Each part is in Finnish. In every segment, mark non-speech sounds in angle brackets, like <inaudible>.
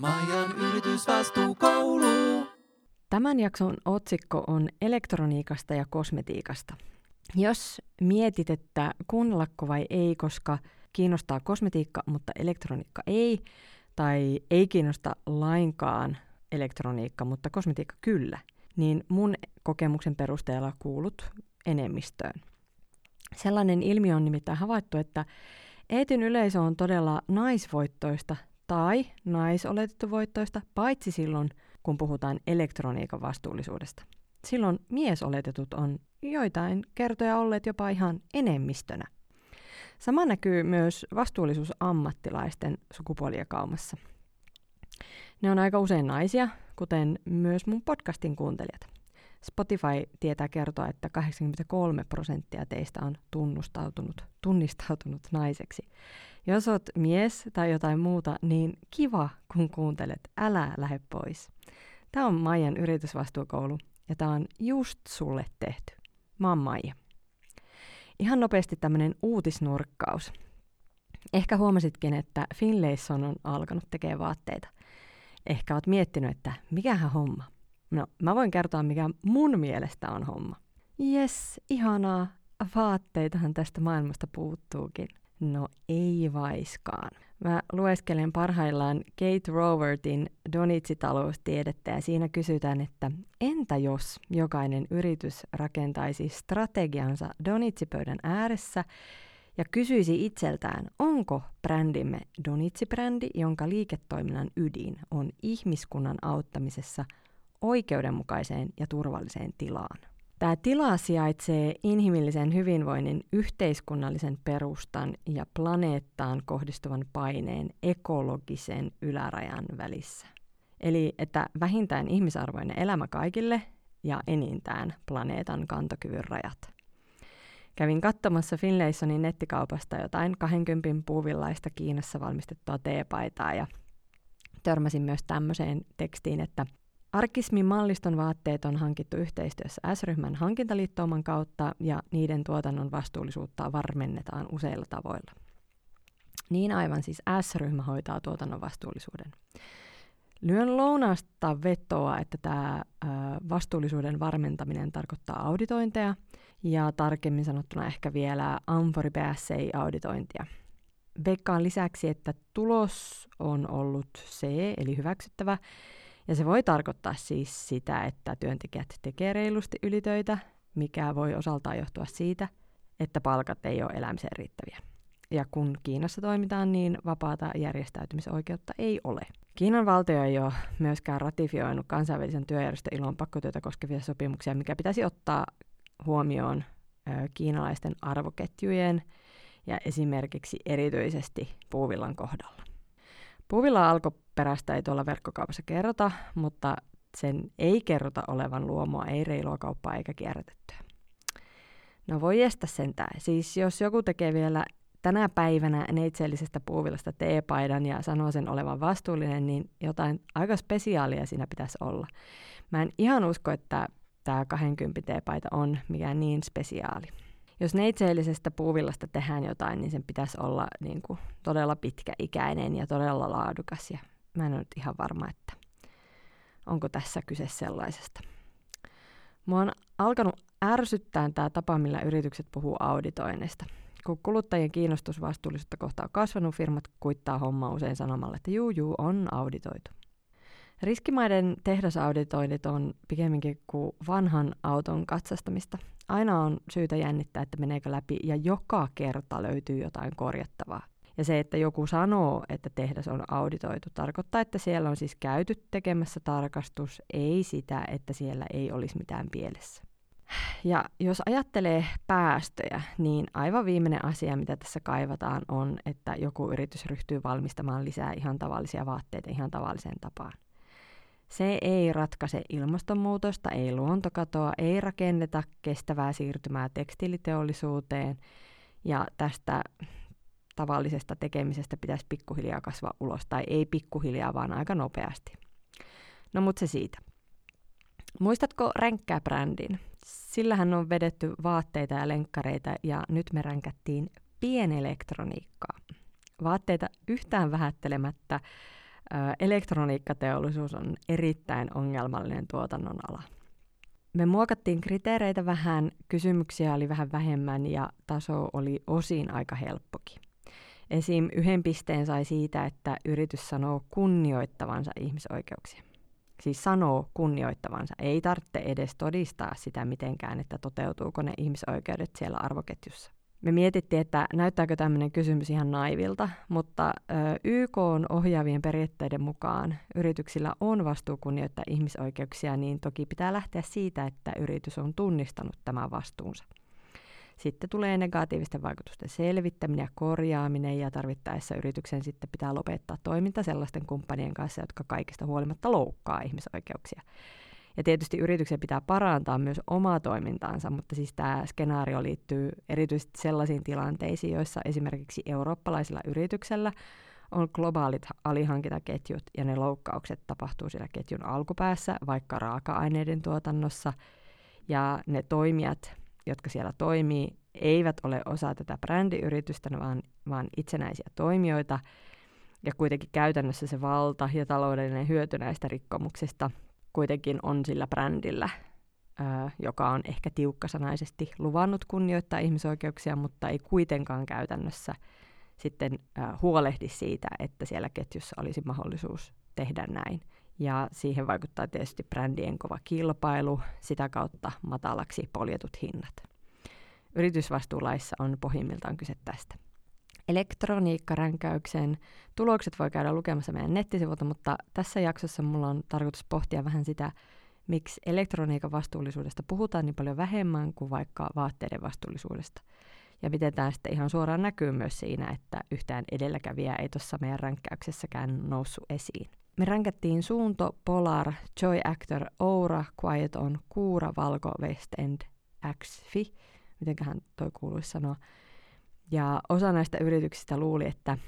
Majan yritysvastuukoulu. Tämän jakson otsikko on elektroniikasta ja kosmetiikasta. Jos mietit, että kuunnellako vai ei, koska kiinnostaa kosmetiikka, mutta elektroniikka ei, tai ei kiinnosta lainkaan elektroniikka, mutta kosmetiikka kyllä, niin mun kokemuksen perusteella kuulut enemmistöön. Sellainen ilmiö on nimittäin havaittu, että Eetin yleisö on todella naisvoittoista tai naisoletettu voittoista, paitsi silloin, kun puhutaan elektroniikan vastuullisuudesta. Silloin miesoletetut on joitain kertoja olleet jopa ihan enemmistönä. Sama näkyy myös vastuullisuusammattilaisten sukupuolijakaumassa. Ne on aika usein naisia, kuten myös mun podcastin kuuntelijat. Spotify tietää kertoa, että 83 prosenttia teistä on tunnustautunut, tunnistautunut naiseksi. Jos oot mies tai jotain muuta, niin kiva, kun kuuntelet. Älä lähde pois. Tämä on Maijan yritysvastuukoulu ja tämä on just sulle tehty. Mä oon Maija. Ihan nopeasti tämmöinen uutisnurkkaus. Ehkä huomasitkin, että Finlayson on alkanut tekemään vaatteita. Ehkä oot miettinyt, että mikähän homma. No, mä voin kertoa, mikä mun mielestä on homma. Yes, ihanaa. Vaatteitahan tästä maailmasta puuttuukin. No ei vaiskaan. Mä lueskelen parhaillaan Kate Rovertin Donitsi-taloustiedettä ja siinä kysytään, että entä jos jokainen yritys rakentaisi strategiansa Donitsipöydän ääressä ja kysyisi itseltään, onko brändimme Donitsi-brändi, jonka liiketoiminnan ydin on ihmiskunnan auttamisessa oikeudenmukaiseen ja turvalliseen tilaan. Tämä tila sijaitsee inhimillisen hyvinvoinnin yhteiskunnallisen perustan ja planeettaan kohdistuvan paineen ekologisen ylärajan välissä. Eli että vähintään ihmisarvoinen elämä kaikille ja enintään planeetan kantokyvyn rajat. Kävin katsomassa Finlaysonin nettikaupasta jotain 20 puuvillaista Kiinassa valmistettua teepaitaa ja törmäsin myös tämmöiseen tekstiin, että Arkismin malliston vaatteet on hankittu yhteistyössä S-ryhmän hankintaliittouman kautta ja niiden tuotannon vastuullisuutta varmennetaan useilla tavoilla. Niin aivan siis S-ryhmä hoitaa tuotannon vastuullisuuden. Lyön lounasta vetoa, että tämä vastuullisuuden varmentaminen tarkoittaa auditointeja ja tarkemmin sanottuna ehkä vielä Amfori PSA-auditointia. Veikkaan lisäksi, että tulos on ollut C, eli hyväksyttävä, ja se voi tarkoittaa siis sitä, että työntekijät tekee reilusti ylitöitä, mikä voi osaltaan johtua siitä, että palkat ei ole elämiseen riittäviä. Ja kun Kiinassa toimitaan, niin vapaata järjestäytymisoikeutta ei ole. Kiinan valtio ei ole myöskään ratifioinut kansainvälisen työjärjestön ilon pakkotyötä koskevia sopimuksia, mikä pitäisi ottaa huomioon ö, kiinalaisten arvoketjujen ja esimerkiksi erityisesti puuvillan kohdalla. Puuvilla alkuperäistä ei tuolla verkkokaupassa kerrota, mutta sen ei kerrota olevan luomua, ei reilua kauppaa eikä kierrätettyä. No voi estä sentään. Siis jos joku tekee vielä tänä päivänä neitseellisestä puuvillasta teepaidan ja sanoo sen olevan vastuullinen, niin jotain aika spesiaalia siinä pitäisi olla. Mä en ihan usko, että tämä 20 teepaita on mikään niin spesiaali jos neitseellisestä puuvillasta tehdään jotain, niin sen pitäisi olla niin kuin, todella pitkäikäinen ja todella laadukas. Ja mä en ole nyt ihan varma, että onko tässä kyse sellaisesta. Mua on alkanut ärsyttää tämä tapa, millä yritykset puhuu auditoinnista. Kun kuluttajien kiinnostus vastuullisuutta kohtaa on kasvanut, firmat kuittaa hommaa usein sanomalla, että juu, juu, on auditoitu. Riskimaiden tehdasauditoinnit on pikemminkin kuin vanhan auton katsastamista. Aina on syytä jännittää, että meneekö läpi ja joka kerta löytyy jotain korjattavaa. Ja se, että joku sanoo, että tehdas on auditoitu, tarkoittaa, että siellä on siis käyty tekemässä tarkastus, ei sitä, että siellä ei olisi mitään pielessä. Ja jos ajattelee päästöjä, niin aivan viimeinen asia, mitä tässä kaivataan, on, että joku yritys ryhtyy valmistamaan lisää ihan tavallisia vaatteita ihan tavalliseen tapaan. Se ei ratkaise ilmastonmuutosta, ei luontokatoa, ei rakenneta kestävää siirtymää tekstiiliteollisuuteen ja tästä tavallisesta tekemisestä pitäisi pikkuhiljaa kasvaa ulos, tai ei pikkuhiljaa, vaan aika nopeasti. No mutta se siitä. Muistatko ränkkää-brändin? Sillähän on vedetty vaatteita ja lenkkareita ja nyt me ränkättiin pienelektroniikkaa. Vaatteita yhtään vähättelemättä elektroniikkateollisuus on erittäin ongelmallinen tuotannon ala. Me muokattiin kriteereitä vähän, kysymyksiä oli vähän vähemmän ja taso oli osin aika helppokin. Esim. yhden pisteen sai siitä, että yritys sanoo kunnioittavansa ihmisoikeuksia. Siis sanoo kunnioittavansa. Ei tarvitse edes todistaa sitä mitenkään, että toteutuuko ne ihmisoikeudet siellä arvoketjussa. Me mietittiin, että näyttääkö tämmöinen kysymys ihan naivilta, mutta YK on ohjaavien periaatteiden mukaan yrityksillä on vastuu kunnioittaa ihmisoikeuksia, niin toki pitää lähteä siitä, että yritys on tunnistanut tämän vastuunsa. Sitten tulee negatiivisten vaikutusten selvittäminen ja korjaaminen ja tarvittaessa yrityksen sitten pitää lopettaa toiminta sellaisten kumppanien kanssa, jotka kaikista huolimatta loukkaa ihmisoikeuksia. Ja tietysti yrityksen pitää parantaa myös omaa toimintaansa, mutta siis tämä skenaario liittyy erityisesti sellaisiin tilanteisiin, joissa esimerkiksi eurooppalaisilla yrityksellä on globaalit alihankintaketjut ja ne loukkaukset tapahtuu siellä ketjun alkupäässä, vaikka raaka-aineiden tuotannossa. Ja ne toimijat, jotka siellä toimii, eivät ole osa tätä brändiyritystä, vaan, vaan itsenäisiä toimijoita. Ja kuitenkin käytännössä se valta ja taloudellinen hyöty näistä rikkomuksista kuitenkin on sillä brändillä, joka on ehkä tiukkasanaisesti luvannut kunnioittaa ihmisoikeuksia, mutta ei kuitenkaan käytännössä sitten ää, huolehdi siitä, että siellä ketjussa olisi mahdollisuus tehdä näin. Ja siihen vaikuttaa tietysti brändien kova kilpailu, sitä kautta matalaksi poljetut hinnat. Yritysvastuulaissa on pohjimmiltaan kyse tästä. Elektroniikkaränkäyksen tulokset voi käydä lukemassa meidän nettisivulta, mutta tässä jaksossa mulla on tarkoitus pohtia vähän sitä, miksi elektroniikan vastuullisuudesta puhutaan niin paljon vähemmän kuin vaikka vaatteiden vastuullisuudesta. Ja miten tämä sitten ihan suoraan näkyy myös siinä, että yhtään edelläkävijää ei tuossa meidän ränkkäyksessäkään noussut esiin. Me ränkättiin Suunto, Polar, Joy Actor, Oura, Quiet on, Kuura, Valko, West End, XFI, mitenköhän toi kuuluisi sanoa, ja osa näistä yrityksistä luuli, että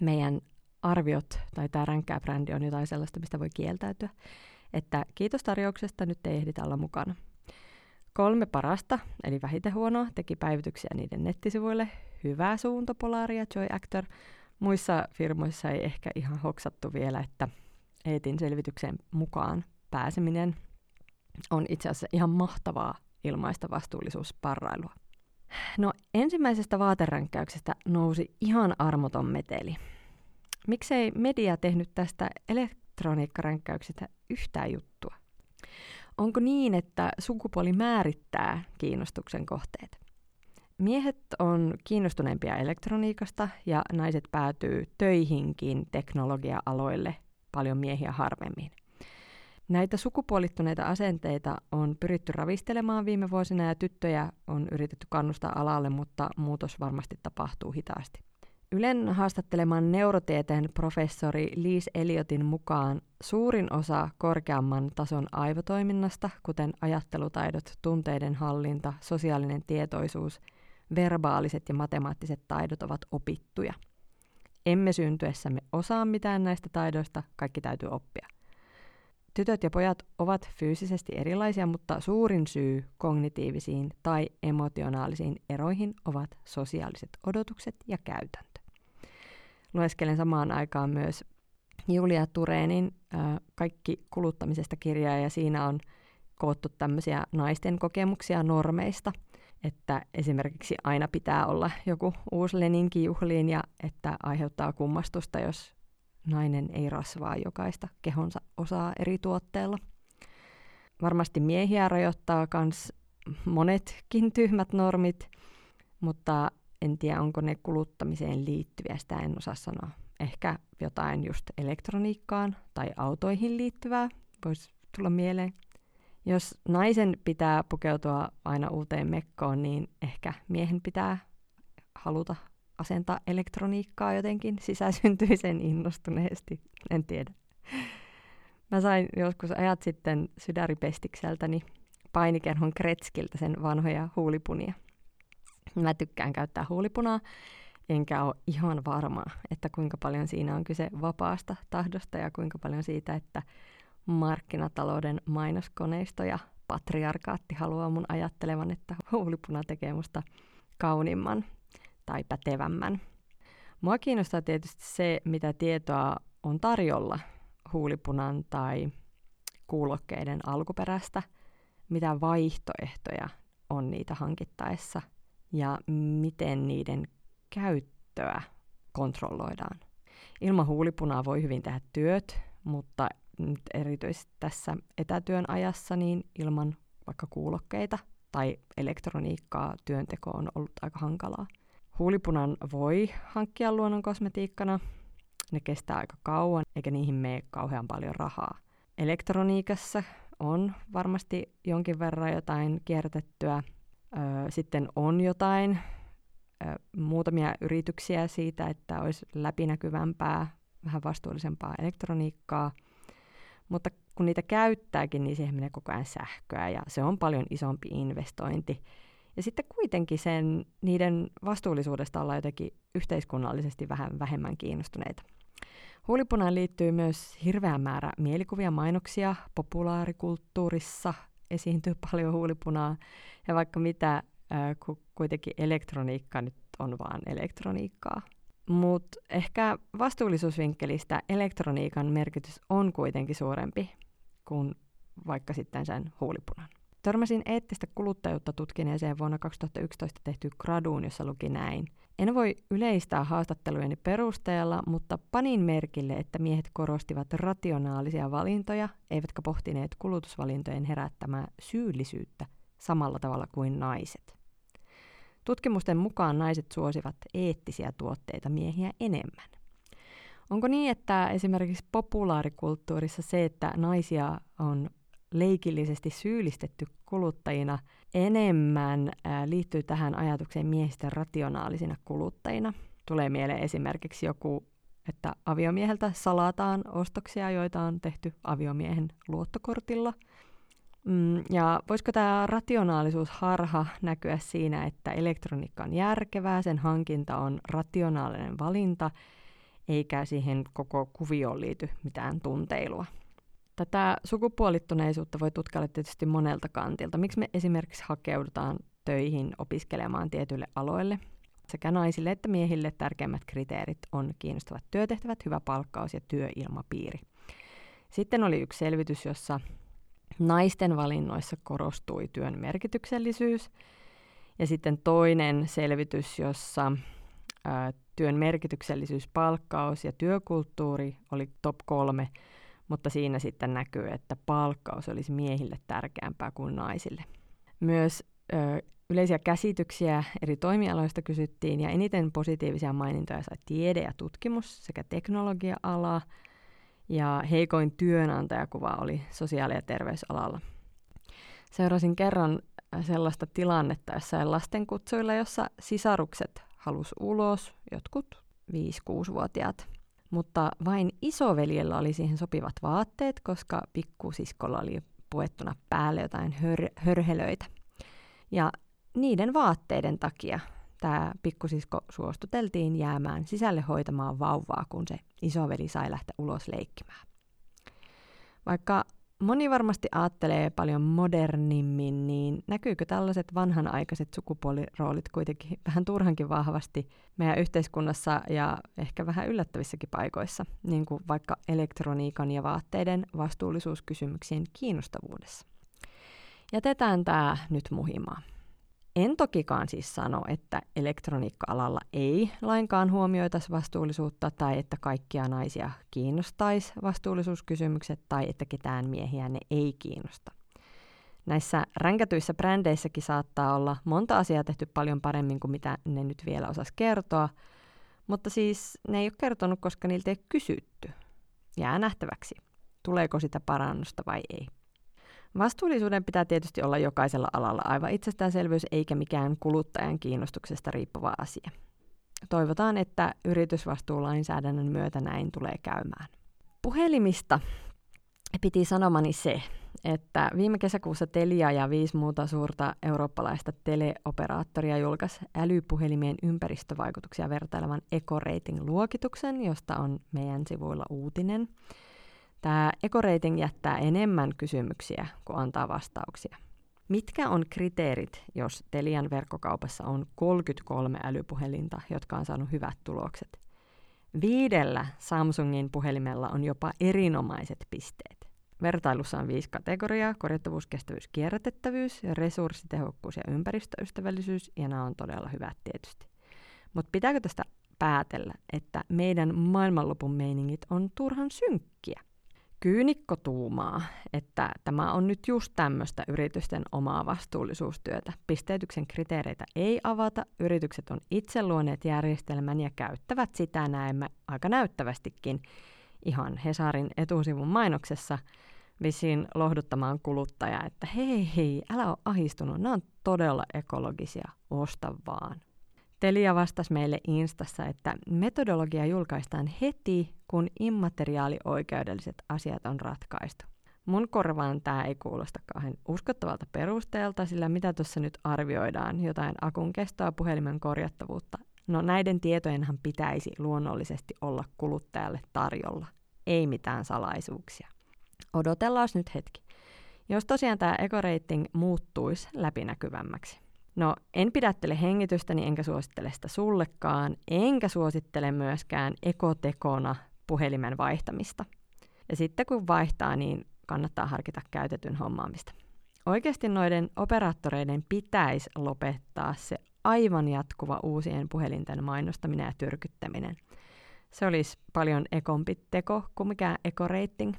meidän arviot tai tämä ränkkää brändi on jotain sellaista, mistä voi kieltäytyä. Että kiitos tarjouksesta, nyt ei ehditä olla mukana. Kolme parasta, eli vähiten huonoa, teki päivityksiä niiden nettisivuille. Hyvää suunta Polaria, Joy Actor. Muissa firmoissa ei ehkä ihan hoksattu vielä, että Eetin selvityksen mukaan pääseminen on itse asiassa ihan mahtavaa ilmaista vastuullisuusparrailua. No ensimmäisestä vaateränkkäyksestä nousi ihan armoton meteli. Miksei media tehnyt tästä elektroniikkaränkkäyksestä yhtään juttua? Onko niin, että sukupuoli määrittää kiinnostuksen kohteet? Miehet on kiinnostuneempia elektroniikasta ja naiset päätyy töihinkin teknologia-aloille paljon miehiä harvemmin. Näitä sukupuolittuneita asenteita on pyritty ravistelemaan viime vuosina ja tyttöjä on yritetty kannustaa alalle, mutta muutos varmasti tapahtuu hitaasti. Ylen haastatteleman neurotieteen professori Liis Eliotin mukaan suurin osa korkeamman tason aivotoiminnasta, kuten ajattelutaidot, tunteiden hallinta, sosiaalinen tietoisuus, verbaaliset ja matemaattiset taidot ovat opittuja. Emme syntyessämme osaa mitään näistä taidoista, kaikki täytyy oppia. Tytöt ja pojat ovat fyysisesti erilaisia, mutta suurin syy kognitiivisiin tai emotionaalisiin eroihin ovat sosiaaliset odotukset ja käytäntö. Lueskelen samaan aikaan myös Julia Tureenin Kaikki kuluttamisesta kirjaa ja siinä on koottu tämmöisiä naisten kokemuksia normeista, että esimerkiksi aina pitää olla joku uusi Leninki juhliin ja että aiheuttaa kummastusta, jos nainen ei rasvaa jokaista kehonsa osaa eri tuotteella. Varmasti miehiä rajoittaa myös monetkin tyhmät normit, mutta en tiedä, onko ne kuluttamiseen liittyviä, sitä en osaa sanoa. Ehkä jotain just elektroniikkaan tai autoihin liittyvää voisi tulla mieleen. Jos naisen pitää pukeutua aina uuteen mekkoon, niin ehkä miehen pitää haluta asentaa elektroniikkaa jotenkin sisäsyntyisen innostuneesti, en tiedä. Mä sain joskus ajat sitten sydäripestikseltäni painikerhon kretskiltä sen vanhoja huulipunia. Mä tykkään käyttää huulipunaa, enkä ole ihan varma, että kuinka paljon siinä on kyse vapaasta tahdosta ja kuinka paljon siitä, että markkinatalouden mainoskoneisto ja patriarkaatti haluaa mun ajattelevan, että huulipuna tekee musta kaunimman tai pätevämmän. Mua kiinnostaa tietysti se, mitä tietoa on tarjolla huulipunan tai kuulokkeiden alkuperästä, mitä vaihtoehtoja on niitä hankittaessa ja miten niiden käyttöä kontrolloidaan. Ilman huulipunaa voi hyvin tehdä työt, mutta nyt erityisesti tässä etätyön ajassa niin ilman vaikka kuulokkeita tai elektroniikkaa työnteko on ollut aika hankalaa. Huulipunan voi hankkia luonnon kosmetiikkana. Ne kestää aika kauan, eikä niihin mene kauhean paljon rahaa. Elektroniikassa on varmasti jonkin verran jotain kierrätettyä. sitten on jotain muutamia yrityksiä siitä, että olisi läpinäkyvämpää, vähän vastuullisempaa elektroniikkaa. Mutta kun niitä käyttääkin, niin siihen menee koko ajan sähköä ja se on paljon isompi investointi. Ja sitten kuitenkin sen, niiden vastuullisuudesta ollaan jotenkin yhteiskunnallisesti vähän vähemmän kiinnostuneita. Huulipunaan liittyy myös hirveä määrä mielikuvia mainoksia. Populaarikulttuurissa esiintyy paljon huulipunaa ja vaikka mitä, kun kuitenkin elektroniikka nyt on vaan elektroniikkaa. Mutta ehkä vastuullisuusvinkkelistä elektroniikan merkitys on kuitenkin suurempi kuin vaikka sitten sen huulipunan. Törmäsin eettistä kuluttajuutta tutkineeseen vuonna 2011 tehty graduun, jossa luki näin. En voi yleistää haastattelujeni perusteella, mutta panin merkille, että miehet korostivat rationaalisia valintoja, eivätkä pohtineet kulutusvalintojen herättämää syyllisyyttä samalla tavalla kuin naiset. Tutkimusten mukaan naiset suosivat eettisiä tuotteita miehiä enemmän. Onko niin, että esimerkiksi populaarikulttuurissa se, että naisia on leikillisesti syyllistetty kuluttajina enemmän liittyy tähän ajatukseen miehistä rationaalisina kuluttajina. Tulee mieleen esimerkiksi joku, että aviomieheltä salataan ostoksia, joita on tehty aviomiehen luottokortilla. Mm, ja voisiko tämä rationaalisuusharha näkyä siinä, että elektroniikka on järkevää, sen hankinta on rationaalinen valinta, eikä siihen koko kuvioon liity mitään tunteilua? Tätä sukupuolittuneisuutta voi tutkailla tietysti monelta kantilta. Miksi me esimerkiksi hakeudutaan töihin opiskelemaan tietyille aloille? Sekä naisille että miehille tärkeimmät kriteerit on kiinnostavat työtehtävät, hyvä palkkaus ja työilmapiiri. Sitten oli yksi selvitys, jossa naisten valinnoissa korostui työn merkityksellisyys. Ja sitten toinen selvitys, jossa työn merkityksellisyys, palkkaus ja työkulttuuri oli top kolme – mutta siinä sitten näkyy, että palkkaus olisi miehille tärkeämpää kuin naisille. Myös ö, yleisiä käsityksiä eri toimialoista kysyttiin ja eniten positiivisia mainintoja sai tiede ja tutkimus sekä teknologia-ala ja heikoin työnantajakuva oli sosiaali- ja terveysalalla. Seurasin kerran sellaista tilannetta jossain lastenkutsuilla, jossa sisarukset halus ulos, jotkut 5-6-vuotiaat mutta vain isoveljellä oli siihen sopivat vaatteet, koska pikkusiskolla oli puettuna päälle jotain hör- hörhelöitä. Ja niiden vaatteiden takia tämä pikkusisko suostuteltiin jäämään sisälle hoitamaan vauvaa, kun se isoveli sai lähteä ulos leikkimään. Vaikka Moni varmasti ajattelee paljon modernimmin, niin näkyykö tällaiset vanhanaikaiset sukupuoliroolit kuitenkin vähän turhankin vahvasti meidän yhteiskunnassa ja ehkä vähän yllättävissäkin paikoissa, niin kuin vaikka elektroniikan ja vaatteiden vastuullisuuskysymyksien kiinnostavuudessa. Jätetään tämä nyt muhimaan. En tokikaan siis sano, että elektroniikka-alalla ei lainkaan huomioitaisi vastuullisuutta tai että kaikkia naisia kiinnostaisi vastuullisuuskysymykset tai että ketään miehiä ne ei kiinnosta. Näissä ränkätyissä brändeissä saattaa olla monta asiaa tehty paljon paremmin kuin mitä ne nyt vielä osas kertoa, mutta siis ne ei ole kertonut, koska niiltä ei kysytty. Jää nähtäväksi, tuleeko sitä parannusta vai ei. Vastuullisuuden pitää tietysti olla jokaisella alalla aivan itsestäänselvyys eikä mikään kuluttajan kiinnostuksesta riippuva asia. Toivotaan, että yritysvastuulainsäädännön myötä näin tulee käymään. Puhelimista piti sanomani se, että viime kesäkuussa Telia ja viisi muuta suurta eurooppalaista teleoperaattoria julkaisi älypuhelimien ympäristövaikutuksia vertailevan Eco-rating-luokituksen, josta on meidän sivuilla uutinen. Tämä ekorating jättää enemmän kysymyksiä kuin antaa vastauksia. Mitkä on kriteerit, jos Telian verkkokaupassa on 33 älypuhelinta, jotka on saanut hyvät tulokset? Viidellä Samsungin puhelimella on jopa erinomaiset pisteet. Vertailussa on viisi kategoriaa, korjattavuus, kestävyys, kierrätettävyys, resurssitehokkuus ja ympäristöystävällisyys, ja nämä on todella hyvät tietysti. Mutta pitääkö tästä päätellä, että meidän maailmanlopun meiningit on turhan synkkiä? Kyynikko tuumaa, että tämä on nyt just tämmöistä yritysten omaa vastuullisuustyötä. Pisteytyksen kriteereitä ei avata, yritykset on itse luoneet järjestelmän ja käyttävät sitä näemme aika näyttävästikin ihan Hesarin etusivun mainoksessa vissiin lohduttamaan kuluttaja, että hei hei, älä ole ahistunut, nämä on todella ekologisia, osta vaan. Telia vastasi meille Instassa, että metodologia julkaistaan heti, kun immateriaalioikeudelliset asiat on ratkaistu. Mun korvaan tämä ei kuulosta kauhean uskottavalta perusteelta, sillä mitä tuossa nyt arvioidaan, jotain akun kestoa, puhelimen korjattavuutta. No näiden tietojenhan pitäisi luonnollisesti olla kuluttajalle tarjolla, ei mitään salaisuuksia. Odotellaan nyt hetki. Jos tosiaan tämä ekoreiting muuttuisi läpinäkyvämmäksi, No, en pidättele hengitystäni, enkä suosittele sitä sullekaan, enkä suosittele myöskään ekotekona puhelimen vaihtamista. Ja sitten kun vaihtaa, niin kannattaa harkita käytetyn hommaamista. Oikeasti noiden operaattoreiden pitäisi lopettaa se aivan jatkuva uusien puhelinten mainostaminen ja tyrkyttäminen. Se olisi paljon ekompi teko kuin mikään ekoreiting.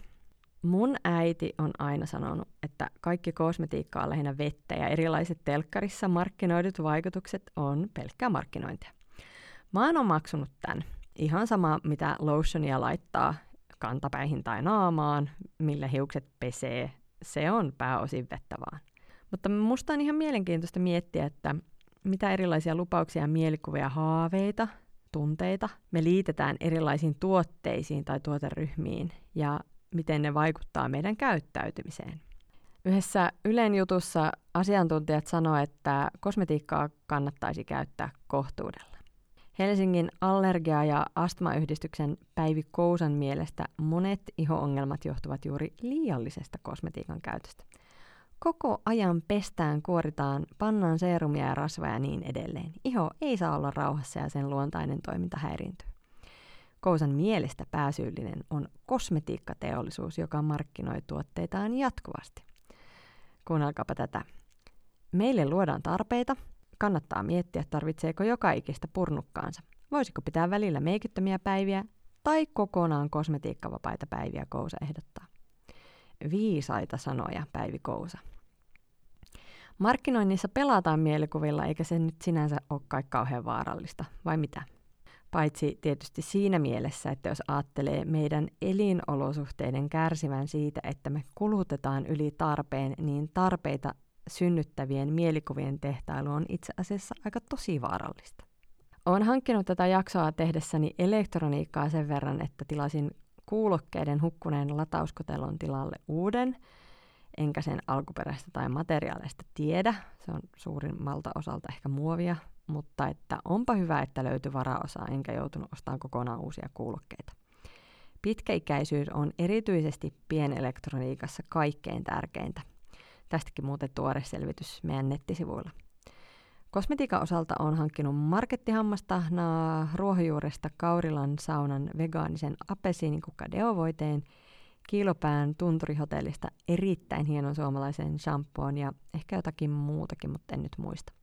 Mun äiti on aina sanonut, että kaikki kosmetiikka on lähinnä vettä ja erilaiset telkkarissa markkinoidut vaikutukset on pelkkää markkinointia. Mä oon omaksunut tämän. Ihan sama, mitä lotionia laittaa kantapäihin tai naamaan, millä hiukset pesee, se on pääosin vettä vaan. Mutta musta on ihan mielenkiintoista miettiä, että mitä erilaisia lupauksia, mielikuvia, haaveita, tunteita me liitetään erilaisiin tuotteisiin tai tuoteryhmiin. Ja miten ne vaikuttaa meidän käyttäytymiseen. Yhdessä Ylen jutussa asiantuntijat sanoivat, että kosmetiikkaa kannattaisi käyttää kohtuudella. Helsingin allergia- ja astmayhdistyksen Päivi Kousan mielestä monet iho-ongelmat johtuvat juuri liiallisesta kosmetiikan käytöstä. Koko ajan pestään, kuoritaan, pannaan seerumia ja rasvoja ja niin edelleen. Iho ei saa olla rauhassa ja sen luontainen toiminta häiriintyy. Kousan mielestä pääsyyllinen on kosmetiikkateollisuus, joka markkinoi tuotteitaan jatkuvasti. Kuunnelkaapa tätä. Meille luodaan tarpeita. Kannattaa miettiä, tarvitseeko joka ikistä purnukkaansa. Voisiko pitää välillä meikittömiä päiviä tai kokonaan kosmetiikkavapaita päiviä, Kousa ehdottaa. Viisaita sanoja, Päivi Kousa. Markkinoinnissa pelataan mielikuvilla, eikä se nyt sinänsä ole kai kauhean vaarallista, vai mitä? Paitsi tietysti siinä mielessä, että jos ajattelee meidän elinolosuhteiden kärsivän siitä, että me kulutetaan yli tarpeen, niin tarpeita synnyttävien mielikuvien tehtailu on itse asiassa aika tosi vaarallista. Olen hankkinut tätä jaksoa tehdessäni elektroniikkaa sen verran, että tilasin kuulokkeiden hukkuneen latauskotelon tilalle uuden, enkä sen alkuperäistä tai materiaaleista tiedä. Se on suurimmalta osalta ehkä muovia, mutta että onpa hyvä, että löytyi varaosaa, enkä joutunut ostamaan kokonaan uusia kuulokkeita. Pitkäikäisyys on erityisesti pienelektroniikassa kaikkein tärkeintä. Tästäkin muuten tuore selvitys meidän nettisivuilla. Kosmetiikan osalta on hankkinut markettihammasta ruohonjuuresta Kaurilan saunan vegaanisen apesiinikukka deovoiteen, kiilopään tunturihotellista erittäin hienon suomalaisen shampoon ja ehkä jotakin muutakin, mutta en nyt muista.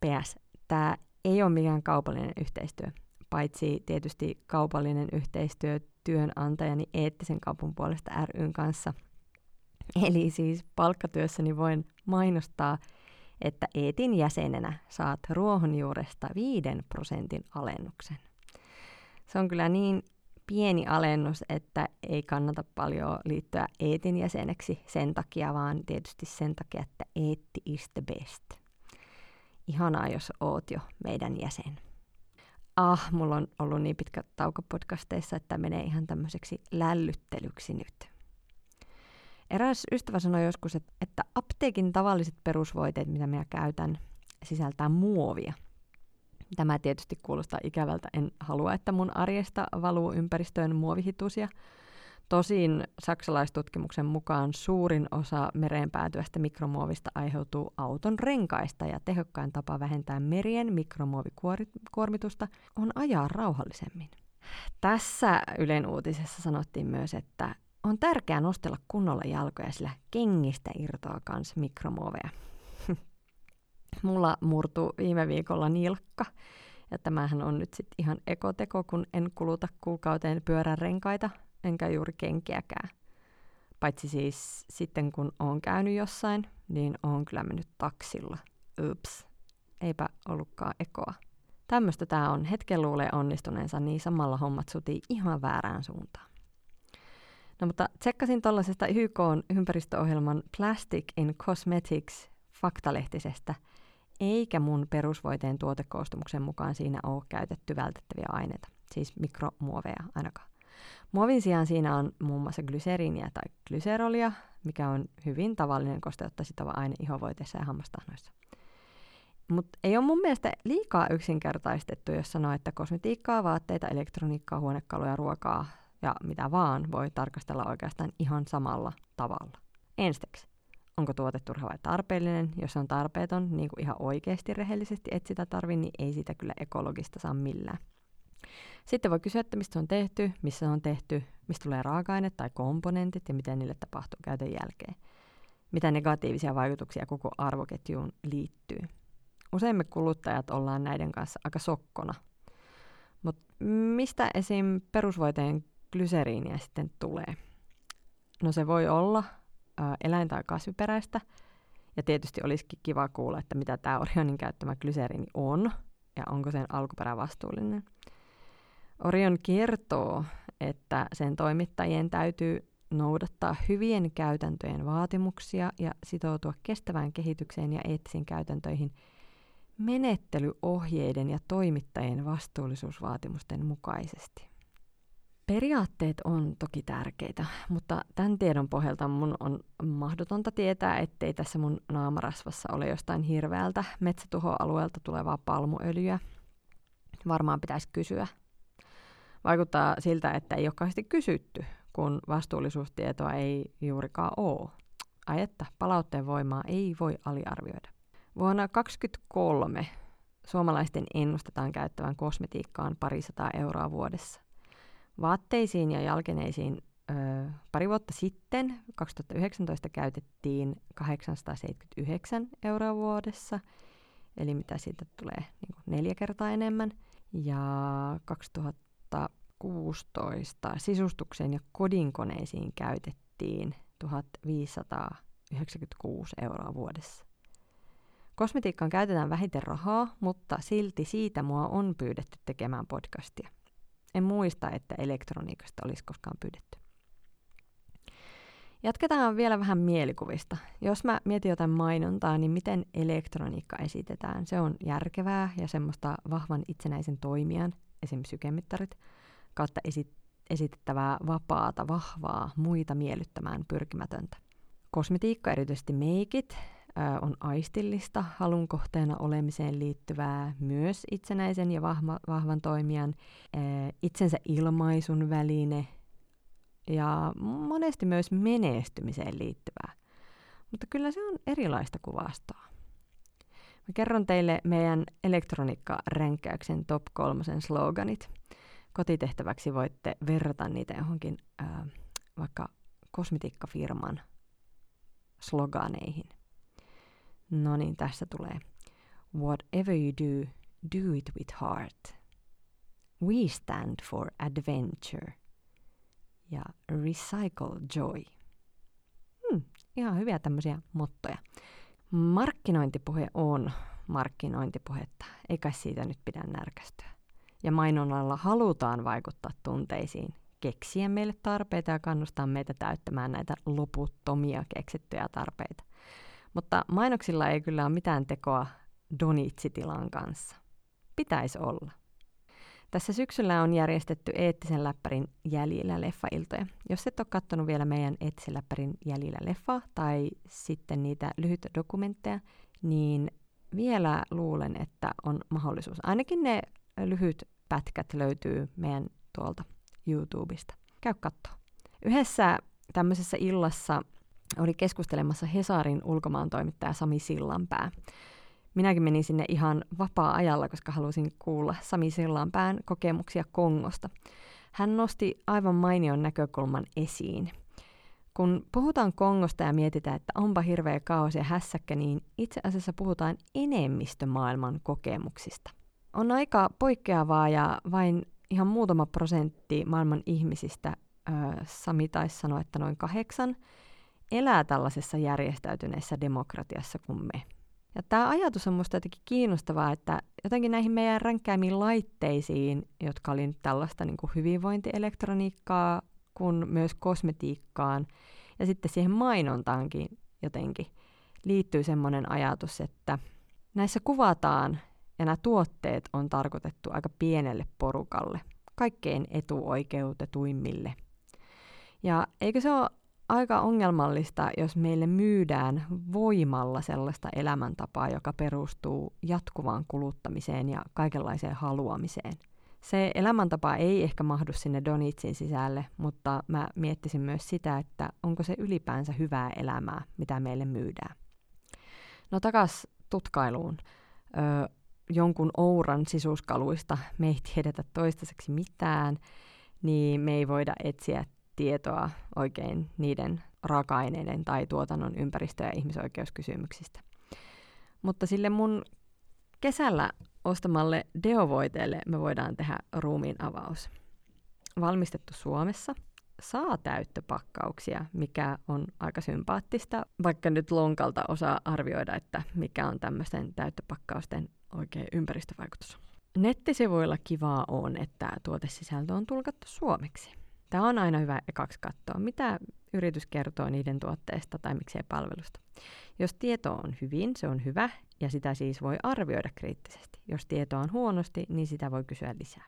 PS, tämä ei ole mikään kaupallinen yhteistyö, paitsi tietysti kaupallinen yhteistyö työnantajani eettisen kaupan puolesta ryn kanssa. Eli siis palkkatyössäni voin mainostaa, että Eetin jäsenenä saat ruohonjuuresta 5 prosentin alennuksen. Se on kyllä niin pieni alennus, että ei kannata paljon liittyä Eetin jäseneksi sen takia, vaan tietysti sen takia, että Eetti is the best. Ihanaa, jos oot jo meidän jäsen. Ah, mulla on ollut niin pitkä tauko podcasteissa, että menee ihan tämmöiseksi lällyttelyksi nyt. Eräs ystävä sanoi joskus, että, apteekin tavalliset perusvoiteet, mitä minä käytän, sisältää muovia. Tämä tietysti kuulostaa ikävältä. En halua, että mun arjesta valuu ympäristöön muovihitusia – Tosin saksalaistutkimuksen mukaan suurin osa mereen päätyvästä mikromuovista aiheutuu auton renkaista ja tehokkain tapa vähentää merien mikromuovikuormitusta on ajaa rauhallisemmin. Tässä Ylen uutisessa sanottiin myös, että on tärkeää nostella kunnolla jalkoja, sillä kengistä irtoaa myös mikromuoveja. <laughs> Mulla murtu viime viikolla nilkka, ja tämähän on nyt sitten ihan ekoteko, kun en kuluta kuukauteen pyörän renkaita, enkä juuri kenkiäkään. Paitsi siis sitten kun on käynyt jossain, niin on kyllä mennyt taksilla. Ups, eipä ollutkaan ekoa. Tämmöistä tämä on. Hetken luulee onnistuneensa, niin samalla hommat sutii ihan väärään suuntaan. No mutta tsekkasin tuollaisesta YK ympäristöohjelman Plastic in Cosmetics faktalehtisestä, eikä mun perusvoiteen tuotekoostumuksen mukaan siinä ole käytetty vältettäviä aineita, siis mikromuoveja ainakaan. Muovin sijaan siinä on muun muassa glyseriiniä tai glyserolia, mikä on hyvin tavallinen kosteutta sitova aine ihovoiteissa ja hammastahnoissa. Mutta ei ole mun mielestä liikaa yksinkertaistettu, jos sanoo, että kosmetiikkaa, vaatteita, elektroniikkaa, huonekaluja, ruokaa ja mitä vaan voi tarkastella oikeastaan ihan samalla tavalla. Ensiksi, onko tuote turha vai tarpeellinen? Jos on tarpeeton, niin kuin ihan oikeasti rehellisesti et sitä tarvi, niin ei sitä kyllä ekologista saa millään. Sitten voi kysyä, että mistä on tehty, missä on tehty, mistä tulee raaka-aine tai komponentit ja miten niille tapahtuu käytön jälkeen. Mitä negatiivisia vaikutuksia koko arvoketjuun liittyy. Usein me kuluttajat ollaan näiden kanssa aika sokkona. Mutta mistä esim. perusvoiteen glyseriiniä sitten tulee? No se voi olla ä, eläin- tai kasviperäistä. Ja tietysti olisikin kiva kuulla, että mitä tämä Orionin käyttämä glyseriini on ja onko sen alkuperä vastuullinen. Orion kertoo, että sen toimittajien täytyy noudattaa hyvien käytäntöjen vaatimuksia ja sitoutua kestävään kehitykseen ja eettisiin käytäntöihin menettelyohjeiden ja toimittajien vastuullisuusvaatimusten mukaisesti. Periaatteet on toki tärkeitä, mutta tämän tiedon pohjalta mun on mahdotonta tietää, ettei tässä mun naamarasvassa ole jostain hirveältä metsätuhoalueelta tulevaa palmuöljyä. Varmaan pitäisi kysyä. Vaikuttaa siltä, että ei ole kauheasti kysytty, kun vastuullisuustietoa ei juurikaan ole. Ai että, palautteen voimaa ei voi aliarvioida. Vuonna 2023 suomalaisten ennustetaan käyttävän kosmetiikkaan parisataa euroa vuodessa. Vaatteisiin ja jalkeneisiin ö, pari vuotta sitten, 2019, käytettiin 879 euroa vuodessa, eli mitä siitä tulee niin neljä kertaa enemmän. Ja 2016 sisustukseen ja kodinkoneisiin käytettiin 1596 euroa vuodessa. Kosmetiikkaan käytetään vähiten rahaa, mutta silti siitä mua on pyydetty tekemään podcastia. En muista, että elektroniikasta olisi koskaan pyydetty. Jatketaan vielä vähän mielikuvista. Jos mä mietin jotain mainontaa, niin miten elektroniikka esitetään? Se on järkevää ja semmoista vahvan itsenäisen toimijan, esimerkiksi sykemittarit, kautta esi- esitettävää vapaata, vahvaa, muita miellyttämään pyrkimätöntä. Kosmetiikka, erityisesti meikit, on aistillista, halun kohteena olemiseen liittyvää, myös itsenäisen ja vahva, vahvan toimijan itsensä ilmaisun väline ja monesti myös menestymiseen liittyvää. Mutta kyllä se on erilaista kuvastoa. Mä kerron teille meidän elektroniikka-ränkkäyksen top kolmosen sloganit. Kotitehtäväksi voitte verrata niitä johonkin ää, vaikka kosmetiikkafirman sloganeihin. No niin, tässä tulee. Whatever you do, do it with heart. We stand for adventure. Ja recycle joy. Hmm, ihan hyviä tämmöisiä mottoja. Markkinointipuhe on markkinointipuhetta, eikä siitä nyt pidä närkästyä. Ja mainonnalla halutaan vaikuttaa tunteisiin, keksiä meille tarpeita ja kannustaa meitä täyttämään näitä loputtomia keksittyjä tarpeita. Mutta mainoksilla ei kyllä ole mitään tekoa donitsitilan kanssa. Pitäisi olla. Tässä syksyllä on järjestetty Eettisen läppärin Jäljillä leffailtoja. Jos et ole katsonut vielä meidän Eettisen läppärin Jäljillä leffaa tai sitten niitä lyhyitä dokumentteja, niin vielä luulen, että on mahdollisuus. Ainakin ne lyhyt pätkät löytyy meidän tuolta YouTubesta. Käy katsoa. Yhdessä tämmöisessä illassa oli keskustelemassa Hesarin ulkomaantoimittaja Sami Sillanpää. Minäkin menin sinne ihan vapaa-ajalla, koska halusin kuulla Sami Sillanpään kokemuksia Kongosta. Hän nosti aivan mainion näkökulman esiin. Kun puhutaan Kongosta ja mietitään, että onpa hirveä kaos ja hässäkkä, niin itse asiassa puhutaan enemmistö maailman kokemuksista. On aika poikkeavaa ja vain ihan muutama prosentti maailman ihmisistä, äh, Sami taisi sanoa, että noin kahdeksan, elää tällaisessa järjestäytyneessä demokratiassa kuin me. Ja tämä ajatus on minusta jotenkin kiinnostavaa, että jotenkin näihin meidän ränkkäämiin laitteisiin, jotka oli nyt tällaista niin kuin hyvinvointielektroniikkaa, kuin myös kosmetiikkaan, ja sitten siihen mainontaankin jotenkin liittyy semmoinen ajatus, että näissä kuvataan ja nämä tuotteet on tarkoitettu aika pienelle porukalle, kaikkein etuoikeutetuimmille. Ja eikö se ole aika ongelmallista, jos meille myydään voimalla sellaista elämäntapaa, joka perustuu jatkuvaan kuluttamiseen ja kaikenlaiseen haluamiseen. Se elämäntapa ei ehkä mahdu sinne Donitsin sisälle, mutta mä miettisin myös sitä, että onko se ylipäänsä hyvää elämää, mitä meille myydään. No takas tutkailuun. Ö, jonkun ouran sisuskaluista me ei tiedetä toistaiseksi mitään, niin me ei voida etsiä tietoa oikein niiden raaka-aineiden tai tuotannon ympäristö- ja ihmisoikeuskysymyksistä. Mutta sille mun kesällä ostamalle deovoiteelle me voidaan tehdä ruumiin avaus. Valmistettu Suomessa, saa täyttöpakkauksia, mikä on aika sympaattista, vaikka nyt lonkalta osaa arvioida, että mikä on tämmöisten täyttöpakkausten oikein ympäristövaikutus. Nettisivuilla kivaa on, että tuotesisältö on tulkattu suomeksi. Tämä on aina hyvä ekaksi katsoa, mitä yritys kertoo niiden tuotteesta tai miksei palvelusta. Jos tieto on hyvin, se on hyvä ja sitä siis voi arvioida kriittisesti. Jos tieto on huonosti, niin sitä voi kysyä lisää.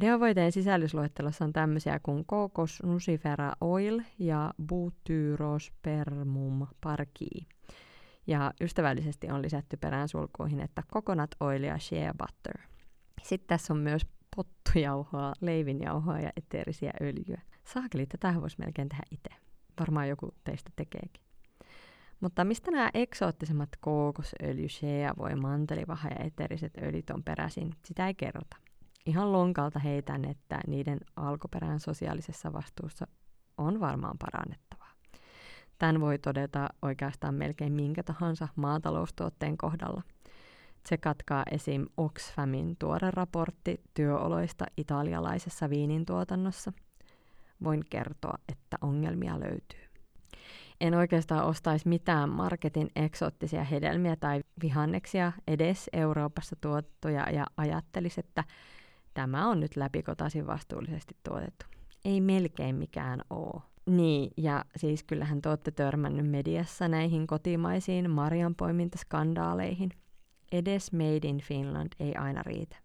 Deovoiteen sisällysluettelossa on tämmöisiä kuin Kokos nucifera oil ja Butyrospermum parkii. Ja ystävällisesti on lisätty perään sulkuihin, että coconut oil ja shea butter. Sitten tässä on myös pottujauhoa, leivinjauhoa ja eteerisiä öljyä. Saakeli, tätä voisi melkein tehdä itse. Varmaan joku teistä tekeekin. Mutta mistä nämä eksoottisemmat kookosöljy, voi, mantelivaha ja eteeriset öljyt on peräisin, sitä ei kerrota. Ihan lonkalta heitän, että niiden alkuperään sosiaalisessa vastuussa on varmaan parannettavaa. Tämän voi todeta oikeastaan melkein minkä tahansa maataloustuotteen kohdalla – Tsekatkaa esim. Oxfamin tuore raportti työoloista italialaisessa viinin tuotannossa. Voin kertoa, että ongelmia löytyy. En oikeastaan ostaisi mitään marketin eksoottisia hedelmiä tai vihanneksia edes Euroopassa tuottoja ja ajattelisi, että tämä on nyt läpikotaisin vastuullisesti tuotettu. Ei melkein mikään oo. Niin, ja siis kyllähän te olette törmännyt mediassa näihin kotimaisiin marjanpoimintaskandaaleihin – edes Made in Finland ei aina riitä.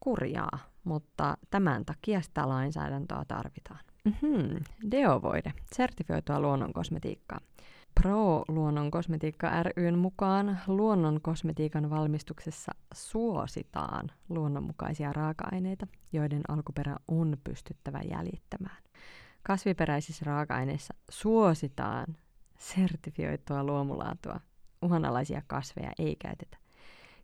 Kurjaa, mutta tämän takia sitä lainsäädäntöä tarvitaan. Mm-hmm. Deovoide, sertifioitua luonnonkosmetiikkaa. Pro-luonnon kosmetiikka ryn mukaan luonnon kosmetiikan valmistuksessa suositaan luonnonmukaisia raaka-aineita, joiden alkuperä on pystyttävä jäljittämään. Kasviperäisissä raaka-aineissa suositaan sertifioitua luomulaatua. Uhanalaisia kasveja ei käytetä.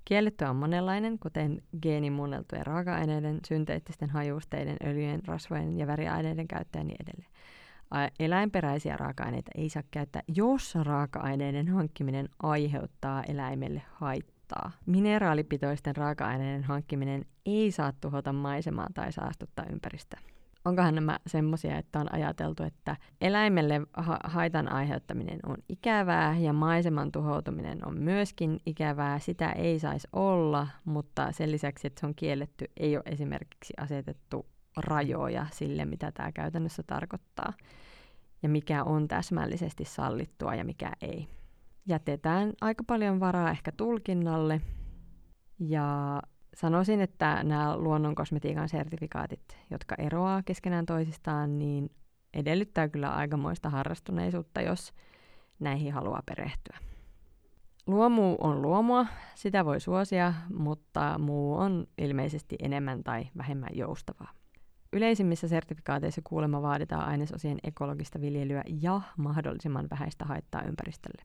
Kiellettyä on monenlainen, kuten geenimuunneltujen raaka-aineiden, synteettisten hajusteiden, öljyjen, rasvojen ja väriaineiden käyttö ja niin edelleen. Eläinperäisiä raaka-aineita ei saa käyttää, jos raaka-aineiden hankkiminen aiheuttaa eläimelle haittaa. Mineraalipitoisten raaka-aineiden hankkiminen ei saa tuhota maisemaa tai saastuttaa ympäristöä onkohan nämä semmoisia, että on ajateltu, että eläimelle ha- haitan aiheuttaminen on ikävää ja maiseman tuhoutuminen on myöskin ikävää. Sitä ei saisi olla, mutta sen lisäksi, että se on kielletty, ei ole esimerkiksi asetettu rajoja sille, mitä tämä käytännössä tarkoittaa ja mikä on täsmällisesti sallittua ja mikä ei. Jätetään aika paljon varaa ehkä tulkinnalle ja sanoisin, että nämä luonnon kosmetiikan sertifikaatit, jotka eroaa keskenään toisistaan, niin edellyttää kyllä aikamoista harrastuneisuutta, jos näihin haluaa perehtyä. Luomu on luomua, sitä voi suosia, mutta muu on ilmeisesti enemmän tai vähemmän joustavaa. Yleisimmissä sertifikaateissa kuulemma vaaditaan ainesosien ekologista viljelyä ja mahdollisimman vähäistä haittaa ympäristölle.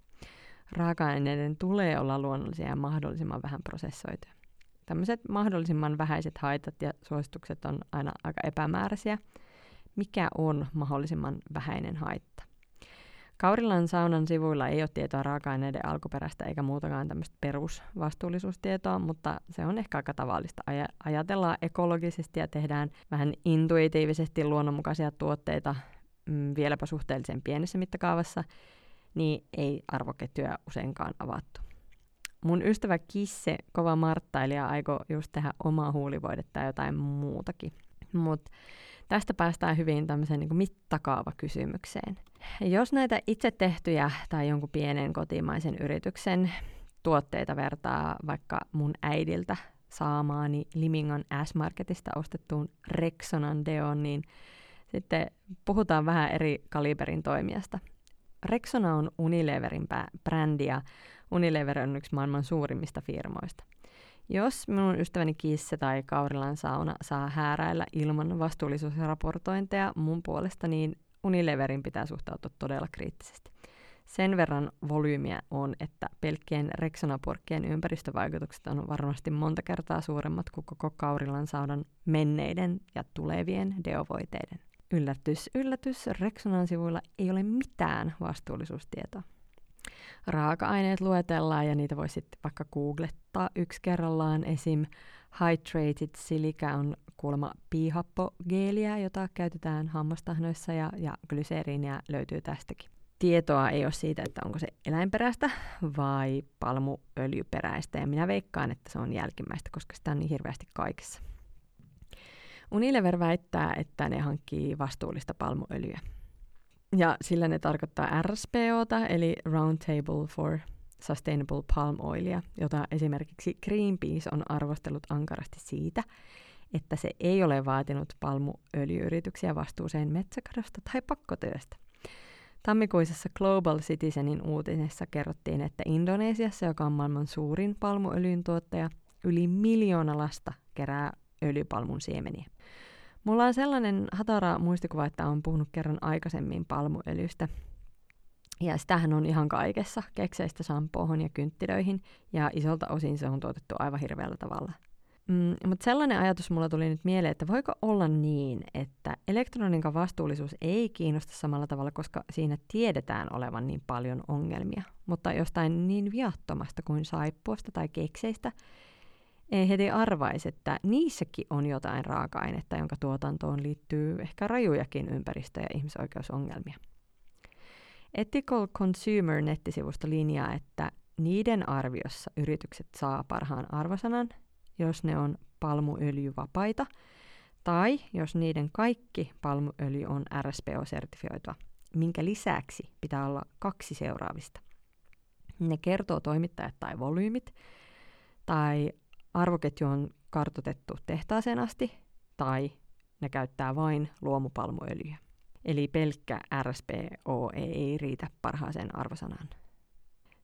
raaka-aineiden tulee olla luonnollisia ja mahdollisimman vähän prosessoituja. Tämmöiset mahdollisimman vähäiset haitat ja suositukset on aina aika epämääräisiä. Mikä on mahdollisimman vähäinen haitta? Kaurilan saunan sivuilla ei ole tietoa raaka-aineiden alkuperästä eikä muutakaan tämmöistä perusvastuullisuustietoa, mutta se on ehkä aika tavallista. Aj- ajatellaan ekologisesti ja tehdään vähän intuitiivisesti luonnonmukaisia tuotteita mm, vieläpä suhteellisen pienessä mittakaavassa, niin ei arvoketjuja useinkaan avattu. Mun ystävä Kisse, kova marttailija, aiko just tehdä omaa huulivoidetta tai jotain muutakin. Mutta tästä päästään hyvin tämmöiseen niin mittakaavakysymykseen. Jos näitä itse tehtyjä tai jonkun pienen kotimaisen yrityksen tuotteita vertaa vaikka mun äidiltä saamaani Limingan S-Marketista ostettuun Rexonan Deon, niin sitten puhutaan vähän eri kaliberin toimijasta. Rexona on Unileverin brändi ja Unilever on yksi maailman suurimmista firmoista. Jos minun ystäväni Kisse tai Kaurilan sauna saa hääräillä ilman vastuullisuusraportointeja mun puolesta, niin Unileverin pitää suhtautua todella kriittisesti. Sen verran volyymiä on, että pelkkien Rexona-purkkien ympäristövaikutukset on varmasti monta kertaa suuremmat kuin koko Kaurilan saunan menneiden ja tulevien deovoiteiden. Yllätys, yllätys, Rexonan sivuilla ei ole mitään vastuullisuustietoa raaka-aineet luetellaan ja niitä voi sitten vaikka googlettaa yksi kerrallaan. Esim. Hydrated Silica on kuulemma piihappogeeliä, jota käytetään hammastahnoissa ja, ja glyseriiniä löytyy tästäkin. Tietoa ei ole siitä, että onko se eläinperäistä vai palmuöljyperäistä, ja minä veikkaan, että se on jälkimmäistä, koska sitä on niin hirveästi kaikessa. Unilever väittää, että ne hankkii vastuullista palmuöljyä. Ja sillä ne tarkoittaa RSPOta, eli Roundtable for Sustainable Palm Oilia, jota esimerkiksi Greenpeace on arvostellut ankarasti siitä, että se ei ole vaatinut palmuöljyyrityksiä vastuuseen metsäkadosta tai pakkotyöstä. Tammikuisessa Global Citizenin uutisessa kerrottiin, että Indonesiassa, joka on maailman suurin palmuöljyn tuottaja, yli miljoona lasta kerää öljypalmun siemeniä. Mulla on sellainen hatara muistikuva, että on puhunut kerran aikaisemmin palmuöljystä. Ja sitähän on ihan kaikessa, kekseistä sampoohon ja kynttilöihin, ja isolta osin se on tuotettu aivan hirveällä tavalla. Mm, mutta sellainen ajatus mulla tuli nyt mieleen, että voiko olla niin, että elektroniikan vastuullisuus ei kiinnosta samalla tavalla, koska siinä tiedetään olevan niin paljon ongelmia, mutta jostain niin viattomasta kuin saippuasta tai kekseistä heti arvaisi, että niissäkin on jotain raaka-ainetta, jonka tuotantoon liittyy ehkä rajujakin ympäristö- ja ihmisoikeusongelmia. Ethical Consumer nettisivusto linjaa, että niiden arviossa yritykset saa parhaan arvosanan, jos ne on palmuöljyvapaita, tai jos niiden kaikki palmuöljy on RSPO-sertifioitua, minkä lisäksi pitää olla kaksi seuraavista. Ne kertoo toimittajat tai volyymit, tai arvoketju on kartotettu tehtaaseen asti, tai ne käyttää vain luomupalmuöljyä. Eli pelkkä RSPO ei riitä parhaaseen arvosanaan.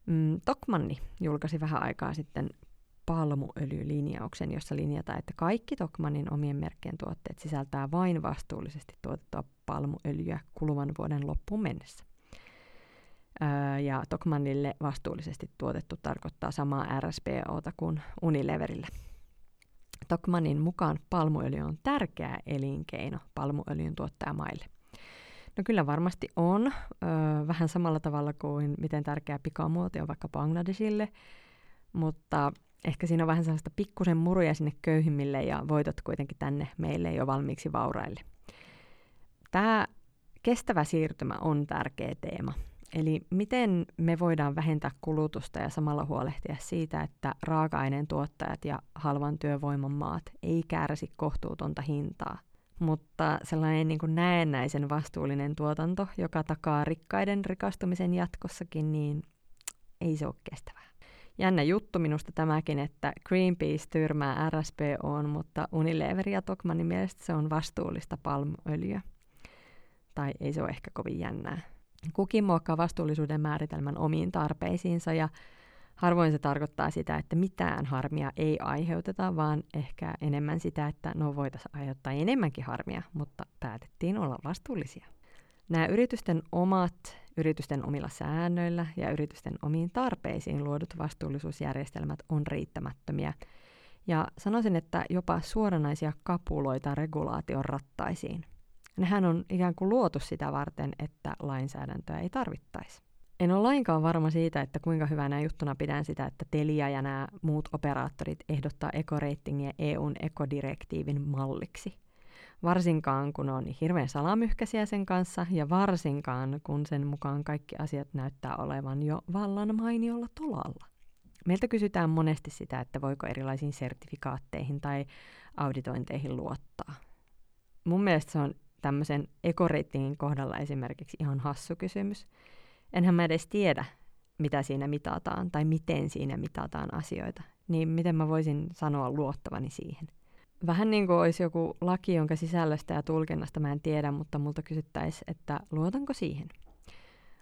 Mm, Tokmanni julkaisi vähän aikaa sitten palmuöljylinjauksen, jossa linjataan, että kaikki Tokmannin omien merkkien tuotteet sisältää vain vastuullisesti tuotettua palmuöljyä kuluvan vuoden loppuun mennessä. Ja Tokmannille vastuullisesti tuotettu tarkoittaa samaa RSPOta kuin Unileverille. Tokmannin mukaan palmuöljy on tärkeä elinkeino palmuöljyn tuottajamaille. No kyllä varmasti on, öö, vähän samalla tavalla kuin miten tärkeä pikamuoti on vaikka Bangladesille, mutta ehkä siinä on vähän sellaista pikkusen muruja sinne köyhimmille ja voitot kuitenkin tänne meille jo valmiiksi vauraille. Tämä kestävä siirtymä on tärkeä teema Eli miten me voidaan vähentää kulutusta ja samalla huolehtia siitä, että raaka-aineen tuottajat ja halvan työvoiman maat ei kärsi kohtuutonta hintaa. Mutta sellainen niin kuin näennäisen vastuullinen tuotanto, joka takaa rikkaiden rikastumisen jatkossakin, niin ei se ole kestävää. Jännä juttu minusta tämäkin, että Greenpeace tyrmää RSPOn, mutta Unilever ja Tokmanin mielestä se on vastuullista palmuöljyä. Tai ei se ole ehkä kovin jännää. Kukin muokkaa vastuullisuuden määritelmän omiin tarpeisiinsa ja harvoin se tarkoittaa sitä, että mitään harmia ei aiheuteta, vaan ehkä enemmän sitä, että no voitaisiin aiheuttaa enemmänkin harmia, mutta päätettiin olla vastuullisia. Nämä yritysten omat Yritysten omilla säännöillä ja yritysten omiin tarpeisiin luodut vastuullisuusjärjestelmät on riittämättömiä. Ja sanoisin, että jopa suoranaisia kapuloita regulaation rattaisiin. Nehän on ikään kuin luotu sitä varten, että lainsäädäntöä ei tarvittaisi. En ole lainkaan varma siitä, että kuinka hyvänä juttuna pidän sitä, että Telia ja nämä muut operaattorit ehdottaa ekoreitingiä EUn ekodirektiivin malliksi. Varsinkaan kun on hirveän salamyhkäisiä sen kanssa ja varsinkaan kun sen mukaan kaikki asiat näyttää olevan jo vallan mainiolla tolalla. Meiltä kysytään monesti sitä, että voiko erilaisiin sertifikaatteihin tai auditointeihin luottaa. Mun mielestä se on tämmöisen ekoreitingin kohdalla esimerkiksi ihan hassu kysymys. Enhän mä edes tiedä, mitä siinä mitataan tai miten siinä mitataan asioita. Niin miten mä voisin sanoa luottavani siihen? Vähän niin kuin olisi joku laki, jonka sisällöstä ja tulkinnasta mä en tiedä, mutta multa kysyttäisiin, että luotanko siihen?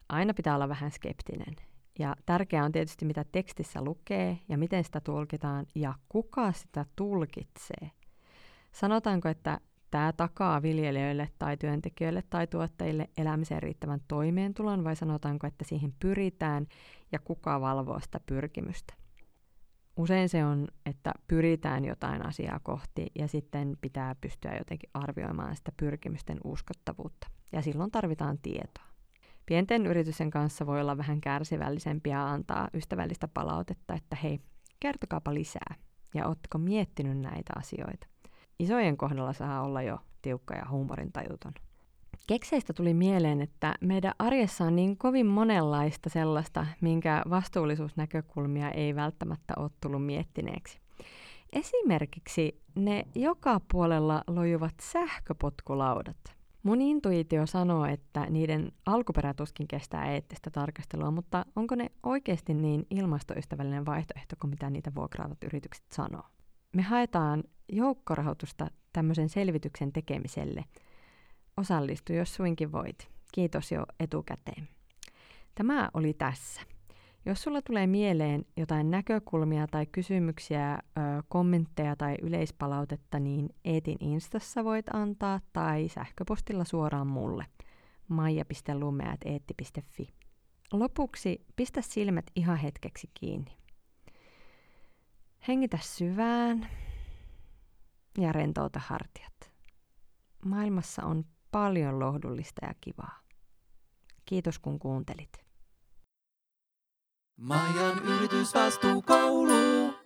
Aina pitää olla vähän skeptinen. Ja tärkeää on tietysti, mitä tekstissä lukee ja miten sitä tulkitaan ja kuka sitä tulkitsee. Sanotaanko, että tämä takaa viljelijöille tai työntekijöille tai tuottajille elämiseen riittävän toimeentulon vai sanotaanko, että siihen pyritään ja kuka valvoo sitä pyrkimystä? Usein se on, että pyritään jotain asiaa kohti ja sitten pitää pystyä jotenkin arvioimaan sitä pyrkimysten uskottavuutta. Ja silloin tarvitaan tietoa. Pienten yritysten kanssa voi olla vähän kärsivällisempiä antaa ystävällistä palautetta, että hei, kertokaapa lisää ja ootteko miettinyt näitä asioita. Isojen kohdalla saa olla jo tiukka ja huumorintajuton. Kekseistä tuli mieleen, että meidän arjessa on niin kovin monenlaista sellaista, minkä vastuullisuusnäkökulmia ei välttämättä ole tullut miettineeksi. Esimerkiksi ne joka puolella lojuvat sähköpotkulaudat. Mun intuitio sanoo, että niiden alkuperä tuskin kestää eettistä tarkastelua, mutta onko ne oikeasti niin ilmastoystävällinen vaihtoehto kuin mitä niitä vuokraavat yritykset sanoo? Me haetaan joukkorahoitusta tämmöisen selvityksen tekemiselle – Osallistu, jos suinkin voit. Kiitos jo etukäteen. Tämä oli tässä. Jos sulla tulee mieleen jotain näkökulmia tai kysymyksiä, kommentteja tai yleispalautetta, niin Eetin Instassa voit antaa tai sähköpostilla suoraan mulle. maija.lumeat.eetti.fi Lopuksi pistä silmät ihan hetkeksi kiinni. Hengitä syvään ja rentouta hartiat. Maailmassa on paljon lohdullista ja kivaa. Kiitos kun kuuntelit. Majan yritysvastuukoulu.